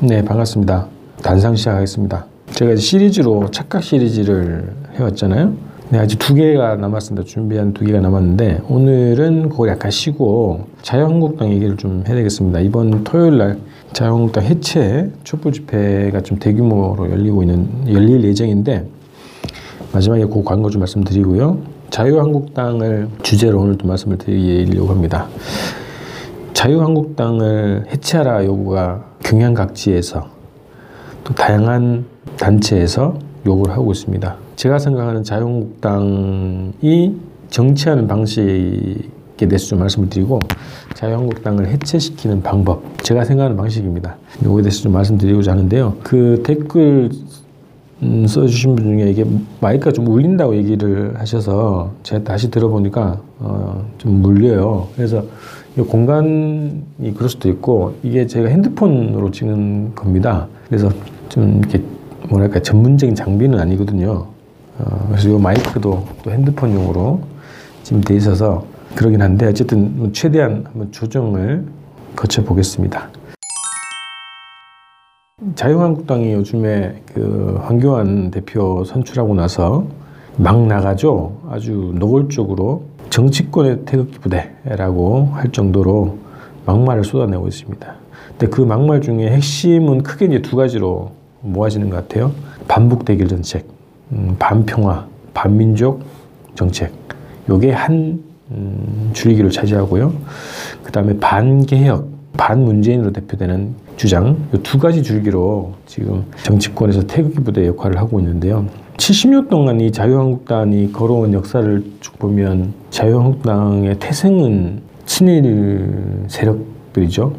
네, 반갑습니다. 단상 시작하겠습니다. 제가 시리즈로 착각 시리즈를 해왔잖아요. 네, 아직 두 개가 남았습니다. 준비한 두 개가 남았는데 오늘은 그걸 약간 쉬고 자유한국당 얘기를 좀 해야 되겠습니다. 이번 토요일 날 자유한국당 해체 촛불 집회가 좀 대규모로 열리고 있는 열릴 예정인데 마지막에 그 광고 좀 말씀드리고요. 자유한국당을 주제로 오늘 또 말씀을 드리려고 합니다. 자유한국당을 해체하라 요구가 경향각지에서 또 다양한 단체에서 요구를 하고 있습니다. 제가 생각하는 자유한국당이 정치하는 방식에 대해서 좀 말씀을 드리고 자유한국당을 해체시키는 방법 제가 생각하는 방식입니다. 요거에 대해서 좀 말씀드리고자 하는데요. 그 댓글 음, 써주신 분 중에 이게 마이크가 좀 울린다고 얘기를 하셔서 제가 다시 들어보니까 어, 좀 물려요. 그래서 이 공간이 그럴 수도 있고 이게 제가 핸드폰으로 찍는 겁니다. 그래서 좀 이렇게 뭐랄까 전문적인 장비는 아니거든요. 어, 그래서 이 마이크도 또 핸드폰용으로 지금 돼 있어서 그러긴 한데 어쨌든 최대한 한번 조정을 거쳐 보겠습니다. 자유한국당이 요즘에 그 황교안 대표 선출하고 나서 막 나가죠. 아주 노골적으로 정치권의 태극기 부대라고 할 정도로 막말을 쏟아내고 있습니다. 근데 그 막말 중에 핵심은 크게 이제 두 가지로 모아지는 것 같아요. 반북 대결 정책, 음, 반평화, 반민족 정책. 요게 한 음, 줄기를 차지하고요. 그 다음에 반개혁, 반문재인으로 대표되는 주장, 이 두 가지 줄기로 지금 정치권에서 태극기 부대 역할을 하고 있는데요. 70년 동안 이 자유한국당이 걸어온 역사를 쭉 보면 자유한국당의 태생은 친일 세력들이죠.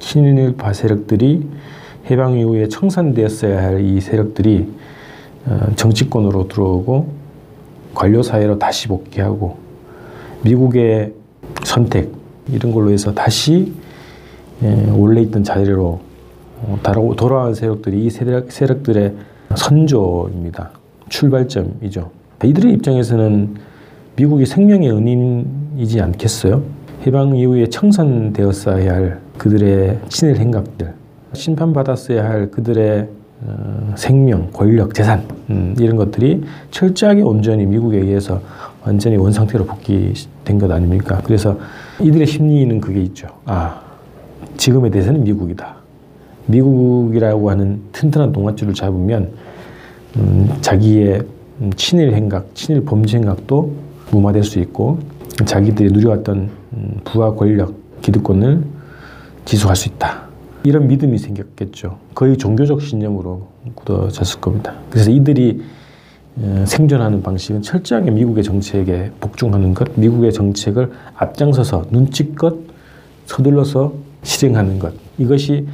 친일파 세력들이 해방 이후에 청산되었어야 할 이 세력들이 어, 정치권으로 들어오고 관료 사회로 다시 복귀하고 미국의 선택 이런 걸로 해서 다시 예, 원래 있던 자리로 어, 돌아온 세력들이 이 세력, 세력 들의 선조입니다. 출발점이죠. 이들의 입장에서는 미국이 생명의 은인이지 않겠어요? 해방 이후에 청산되었어야 할 그들의 친일 행각들, 심판받았어야 할 그들의 어, 생명, 권력, 재산 음, 이런 것들이 철저하게 온전히 미국에 의해서 완전히 원상태로 복귀된 것 아닙니까? 그래서 이들의 심리는 그게 있죠. 아, 지금에 대해서는 미국이다. 미국이라고 하는 튼튼한 동아줄을 잡으면 음, 자기의 친일 행각, 친일 범죄 행각도 무마될 수 있고 자기들이 누려왔던 음, 부와 권력, 기득권을 지속할 수 있다. 이런 믿음이 생겼겠죠. 거의 종교적 신념으로 굳어졌을 겁니다. 그래서 이들이 어, 생존하는 방식은 철저하게 미국의 정책에 복종하는 것, 미국의 정책을 앞장서서 눈치껏 서둘러서 실행하는 것. 이것이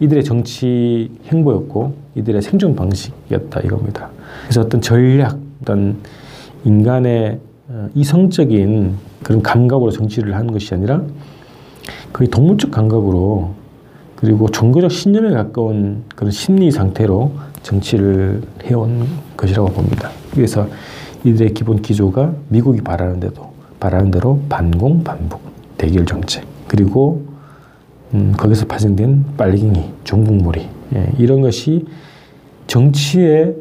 이들의 정치 행보였고 이들의 생존 방식이었다 이겁니다. 그래서 어떤 전략, 어떤 인간의 어, 이성적인 그런 감각으로 정치를 하는 것이 아니라 거의 동물적 감각으로 그리고 종교적 신념에 가까운 그런 심리 상태로 정치를 해온 것이라고 봅니다. 그래서 이들의 기본 기조가 미국이 바라는 대로 바라는 대로 반공 반북 대결 정책 그리고 음, 거기서 파생된 빨갱이 종북몰이 예, 이런 것이 정치의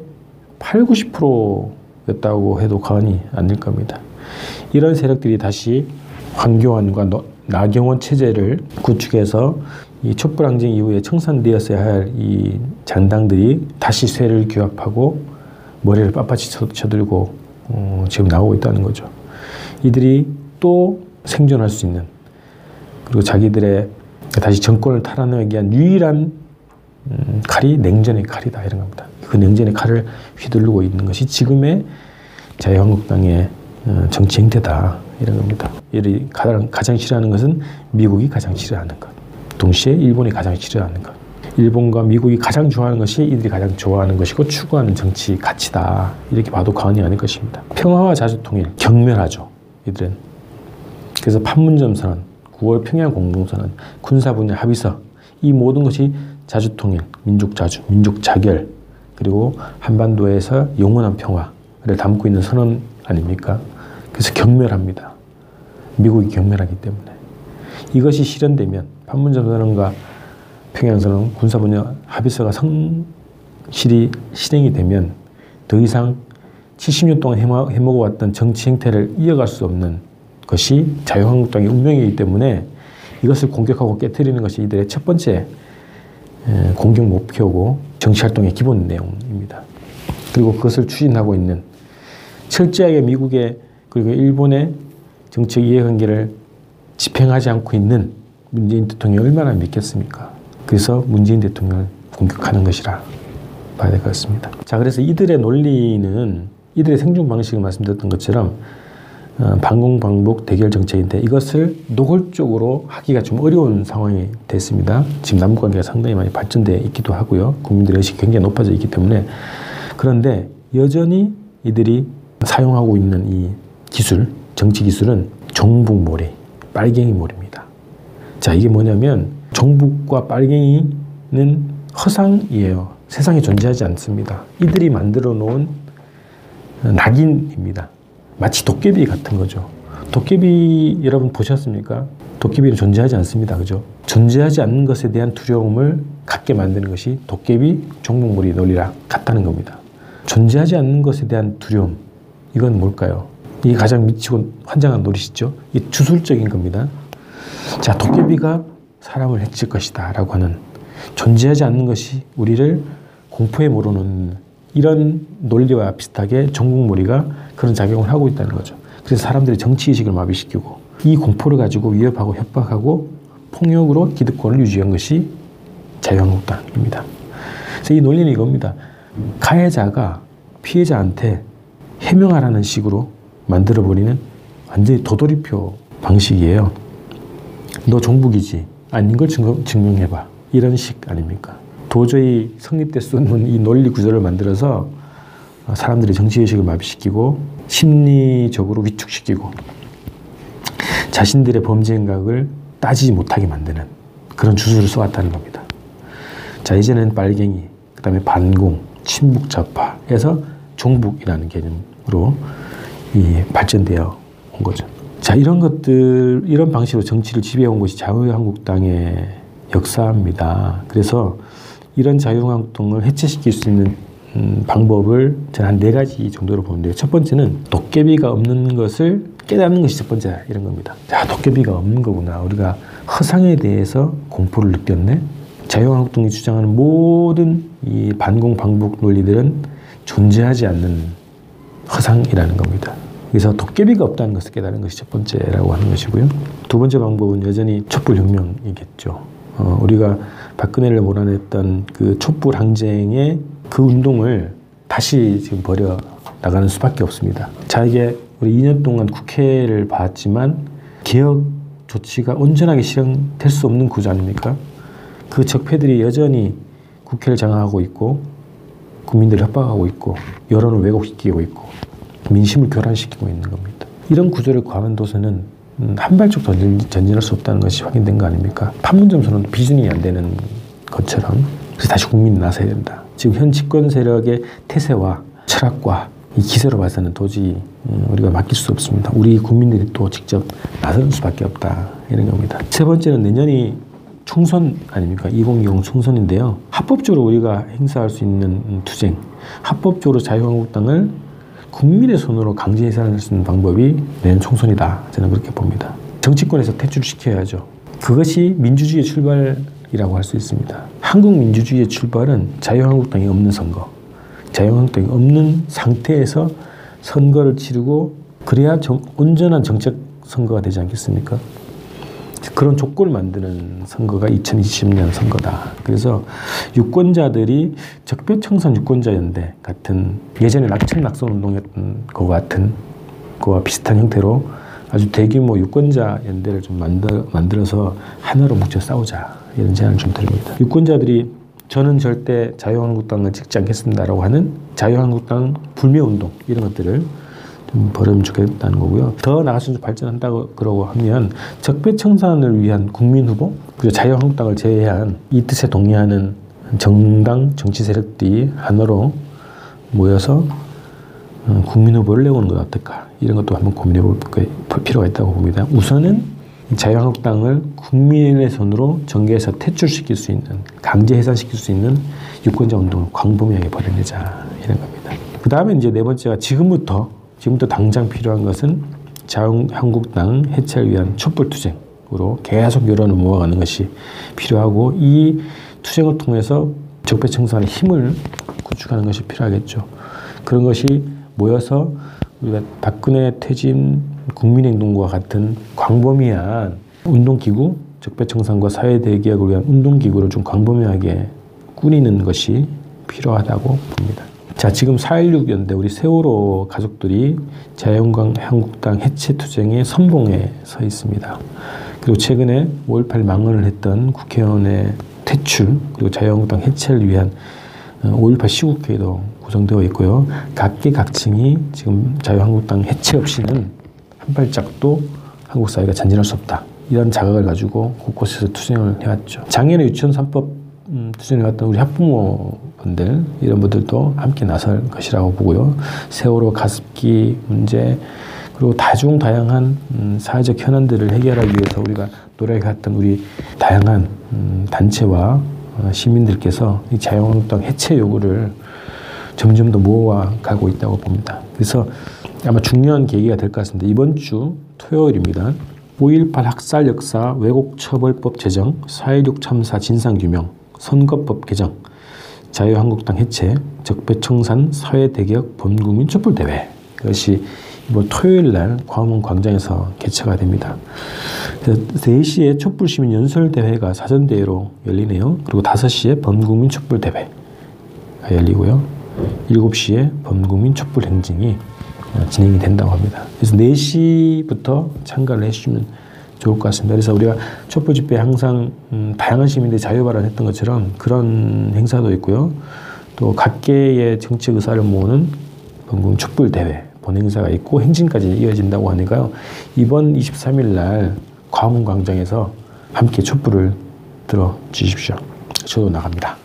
8, 90%였다고 해도 과언이 아닐 겁니다. 이런 세력들이 다시 황교안과 나경원 체제를 구축해서 이 촛불항쟁 이후에 청산되었어야 할 이 잔당들이 다시 쇠를 규합하고 머리를 빳빳이 쳐들고 어, 지금 나오고 있다는 거죠. 이들이 또 생존할 수 있는 그리고 자기들의 다시 정권을 탈환하기 위한 유일한 음, 칼이 냉전의 칼이다 이런 겁니다. 그 냉전의 칼을 휘두르고 있는 것이 지금의 자유한국당의 어, 정치 행태다 이런 겁니다. 가장, 가장 싫어하는 것은 미국이 가장 싫어하는 것. 동시에 일본이 가장 싫어하는 것. 일본과 미국이 가장 좋아하는 것이 이들이 가장 좋아하는 것이고 추구하는 정치 가치다. 이렇게 봐도 과언이 아닐 것입니다. 평화와 자주 통일, 경멸하죠. 이들은. 그래서 판문점 선언, 9월 평양 공동선언, 군사 분야 합의서, 이 모든 것이 자주 통일, 민족 자주, 민족 자결, 그리고 한반도에서 영원한 평화를 담고 있는 선언 아닙니까? 그래서 경멸합니다. 미국이 경멸하기 때문에. 이것이 실현되면 판문점 선언과 평양 선언 군사 분야 합의서가 성실히 실행이 되면 더 이상 70년 동안 해먹어왔던 정치 행태를 이어갈 수 없는 것이 자유한국당의 운명이기 때문에 이것을 공격하고 깨뜨리는 것이 이들의 첫 번째 공격 목표고 정치활동의 기본 내용입니다. 그리고 그것을 추진하고 있는 철저하게 미국의 그리고 일본의 정책 이해관계를 집행하지 않고 있는 문재인 대통령이 얼마나 믿겠습니까? 그래서 문재인 대통령을 공격하는 것이라 봐야 될 것 같습니다. 자, 그래서 이들의 논리는 이들의 생존 방식을 말씀드렸던 것처럼 어, 방공방복 대결 정책인데 이것을 노골적으로 하기가 좀 어려운 상황이 됐습니다. 지금 남북 관계가 상당히 많이 발전돼 있기도 하고요. 국민들의 의식이 굉장히 높아져 있기 때문에 그런데 여전히 이들이 사용하고 있는 이 기술, 정치 기술은 종북몰이, 빨갱이 몰입니다. 자, 이게 뭐냐면 종북과 빨갱이는 허상이에요. 세상에 존재하지 않습니다. 이들이 만들어 놓은 낙인입니다. 마치 도깨비 같은 거죠. 도깨비 여러분 보셨습니까? 도깨비는 존재하지 않습니다. 그죠? 존재하지 않는 것에 대한 두려움을 갖게 만드는 것이 도깨비 종목몰이 논리랑 같다는 겁니다. 존재하지 않는 것에 대한 두려움. 이건 뭘까요? 이게 가장 미치고 환장한 노릇이죠. 이 주술적인 겁니다. 자, 도깨비가 사람을 해칠 것이다. 라고 하는 존재하지 않는 것이 우리를 공포에 몰아넣는 이런 논리와 비슷하게 전국몰이가 그런 작용을 하고 있다는 거죠. 그래서 사람들이 정치의식을 마비시키고 이 공포를 가지고 위협하고 협박하고 폭력으로 기득권을 유지한 것이 자유한국당입니다. 그래서 이 논리는 이겁니다. 가해자가 피해자한테 해명하라는 식으로 만들어버리는 완전히 도돌이표 방식이에요. 너 종북이지. 아닌 걸 증명해봐. 이런 식 아닙니까? 도저히 성립될 수 없는 이 논리 구조를 만들어서 사람들의 정치의식을 마비시키고 심리적으로 위축시키고 자신들의 범죄 행각을 따지지 못하게 만드는 그런 주술을 써왔다는 겁니다. 자, 이제는 빨갱이, 그 다음에 반공, 친북 좌파에서 종북이라는 개념으로 이 발전되어 온 거죠. 자, 이런 것들, 이런 방식으로 정치를 지배해온 것이 자유한국당의 역사입니다. 그래서 이런 자유한국당을 해체시킬 수 있는 음, 방법을 저는 한 네 가지 정도로 보는데요. 첫 번째는 도깨비가 없는 것을 깨닫는 것이 첫 번째 이런 겁니다. 자, 도깨비가 없는 거구나. 우리가 허상에 대해서 공포를 느꼈네. 자유한국당이 주장하는 모든 이 반공 방북 논리들은 존재하지 않는 허상이라는 겁니다. 그래서 도깨비가 없다는 것을 깨달은 것이 첫 번째라고 하는 것이고요. 두 번째 방법은 여전히 촛불 혁명이겠죠. 어, 우리가 박근혜를 몰아냈던 그 촛불 항쟁의 그 운동을 다시 지금 벌여 나가는 수밖에 없습니다. 자, 이게 우리 2년 동안 국회를 봤지만 개혁 조치가 온전하게 실행될 수 없는 구조 아닙니까? 그 적폐들이 여전히 국회를 장악하고 있고 국민들을 협박하고 있고 여론을 왜곡시키고 있고 민심을 교란시키고 있는 겁니다. 이런 구조를 과반도서는 음, 한 발짝 전진, 전진할 수 없다는 것이 확인된 거 아닙니까? 판문점선은 비준이 안 되는 것처럼 그래서 다시 국민이 나서야 된다. 지금 현 집권 세력의 태세와 철학과 이 기세로 봐서는 도저히 음, 우리가 맡길 수 없습니다. 우리 국민들이 또 직접 나설 수밖에 없다 이런 겁니다. 세 번째는 내년이 총선 아닙니까? 2020 총선인데요. 합법적으로 우리가 행사할 수 있는 투쟁, 합법적으로 자유한국당을 국민의 손으로 강제 해산할 수 있는 방법이 내년 총선이다. 저는 그렇게 봅니다. 정치권에서 퇴출시켜야죠. 그것이 민주주의의 출발이라고 할 수 있습니다. 한국 민주주의의 출발은 자유한국당이 없는 선거, 자유한국당이 없는 상태에서 선거를 치르고 그래야 정, 온전한 정책 선거가 되지 않겠습니까? 그런 조건을 만드는 선거가 2020년 선거다. 그래서 유권자들이 적폐청산 유권자연대 같은 예전에 낙천 낙선 운동했던 것 같은 그와 비슷한 형태로 아주 대규모 유권자 연대를 좀 만들, 만들어서 하나로 뭉쳐 싸우자 이런 제안을 좀 드립니다. 유권자들이 저는 절대 자유한국당을 찍지 않겠습니다라고 하는 자유한국당 불매운동 이런 것들을 좀 좋겠다는 거고요. 더 나아가서 발전한다고 그러고 하면 적폐청산을 위한 국민 후보 그리고 자유한국당을 제외한 이 뜻에 동의하는 정당 정치 세력들이 하나로 모여서 어, 국민 후보를 내오는 건 어떨까 이런 것도 한번 고민해 볼 필요가 있다고 봅니다. 우선은 자유한국당을 국민의 손으로 정계에서 퇴출시킬 수 있는 강제 해산시킬 수 있는 유권자 운동을 광범위하게 벌여내자 이런 겁니다. 그 다음에 이제 네 번째가 지금부터 지금부터 당장 필요한 것은 자유한국당 해체를 위한 촛불투쟁으로 계속 여론을 모아가는 것이 필요하고 이 투쟁을 통해서 적폐청산의 힘을 구축하는 것이 필요하겠죠. 그런 것이 모여서 우리가 박근혜 퇴진 국민행동과 같은 광범위한 운동기구, 적폐청산과 사회대개혁을 위한 운동기구를 좀 광범위하게 꾸리는 것이 필요하다고 봅니다. 자, 지금 4.16 연대 우리 세월호 가족들이 자유한국당 해체 투쟁의 선봉에 서 있습니다. 그리고 최근에 5.18 망언을 했던 국회의원의 퇴출 그리고 자유한국당 해체를 위한 5.18 시국회의도 구성되어 있고요. 각계각층이 지금 자유한국당 해체 없이는 한 발짝도 한국 사회가 전진할 수 없다. 이런 자각을 가지고 곳곳에서 투쟁을 해왔죠. 작년에 유치원 3법 음, 투쟁해왔던 우리 학부모 분들 이런 분들도 함께 나설 것이라고 보고요. 세월호 가습기 문제 그리고 다중 다양한 음, 사회적 현안들을 해결하기 위해서 우리가 노력해왔던 우리 다양한 음, 단체와 어, 시민들께서 이 자유한국당 해체 요구를 점점 더 모아가고 있다고 봅니다. 그래서 아마 중요한 계기가 될 것 같습니다. 이번 주 토요일입니다. 5.18 학살 역사 왜곡 처벌법 제정, 4.16 참사 진상규명, 선거법 개정, 자유한국당 해체, 적폐청산 사회대개혁 범국민 촛불대회. 이것이 이번 토요일 날 광화문 광장에서 개최가 됩니다. 3시에 촛불시민 연설대회가 사전대회로 열리네요. 그리고 5시에 범국민 촛불대회가 열리고요. 7시에 범국민 촛불행진이 진행이 된다고 합니다. 그래서 4시부터 참가를 해주시면 좋을 것 같습니다. 그래서 우리가 촛불 집회 항상 음, 다양한 시민들이 자유 발언했던 것처럼 그런 행사도 있고요. 또 각계의 정치 의사를 모으는 범국민 촛불 대회 본행사가 있고 행진까지 이어진다고 하니까요. 이번 23일 날 광화문 광장에서 함께 촛불을 들어 주십시오. 저도 나갑니다.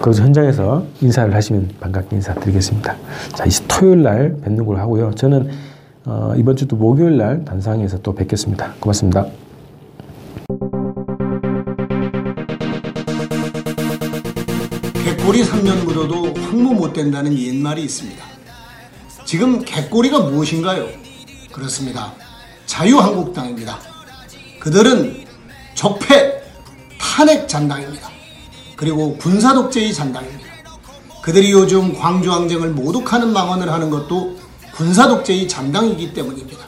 거기서 현장에서 인사를 하시면 반갑게 인사드리겠습니다. 자, 이 토요일 날 뵙는 걸로 하고요. 저는 어, 이번 주도 목요일 날 단상에서 또 뵙겠습니다. 고맙습니다. 개꼬리 3년 묻어도 황무 못 된다는 옛말이 있습니다. 지금 개꼬리가 무엇인가요? 그렇습니다. 자유한국당입니다. 그들은 적폐 탄핵 잔당입니다. 그리고 군사독재의 잔당입니다. 그들이 요즘 광주항쟁을 모독하는 망언을 하는 것도 군사 독재의 잔당이기 때문입니다.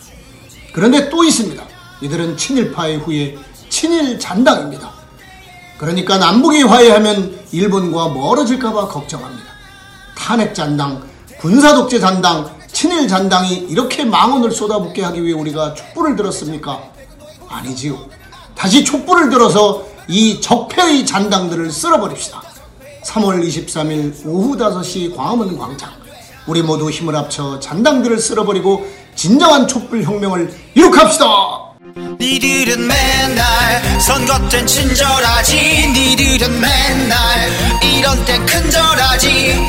그런데 또 있습니다. 이들은 친일파의 후에 친일 잔당입니다. 그러니까 남북이 화해하면 일본과 멀어질까봐 걱정합니다. 탄핵 잔당, 군사 독재 잔당, 친일 잔당이 이렇게 망언을 쏟아붓게 하기 위해 우리가 촛불을 들었습니까? 아니지요. 다시 촛불을 들어서 이 적폐의 잔당들을 쓸어버립시다. 3월 23일 오후 5시 광화문 광장. 우리 모두 힘을 합쳐 잔당들을 쓸어버리고 진정한 촛불 혁명을 이룩합시다. 니들은 맨날 선거 땐 친절하지 니들은 맨날 이런 땐 큰절하지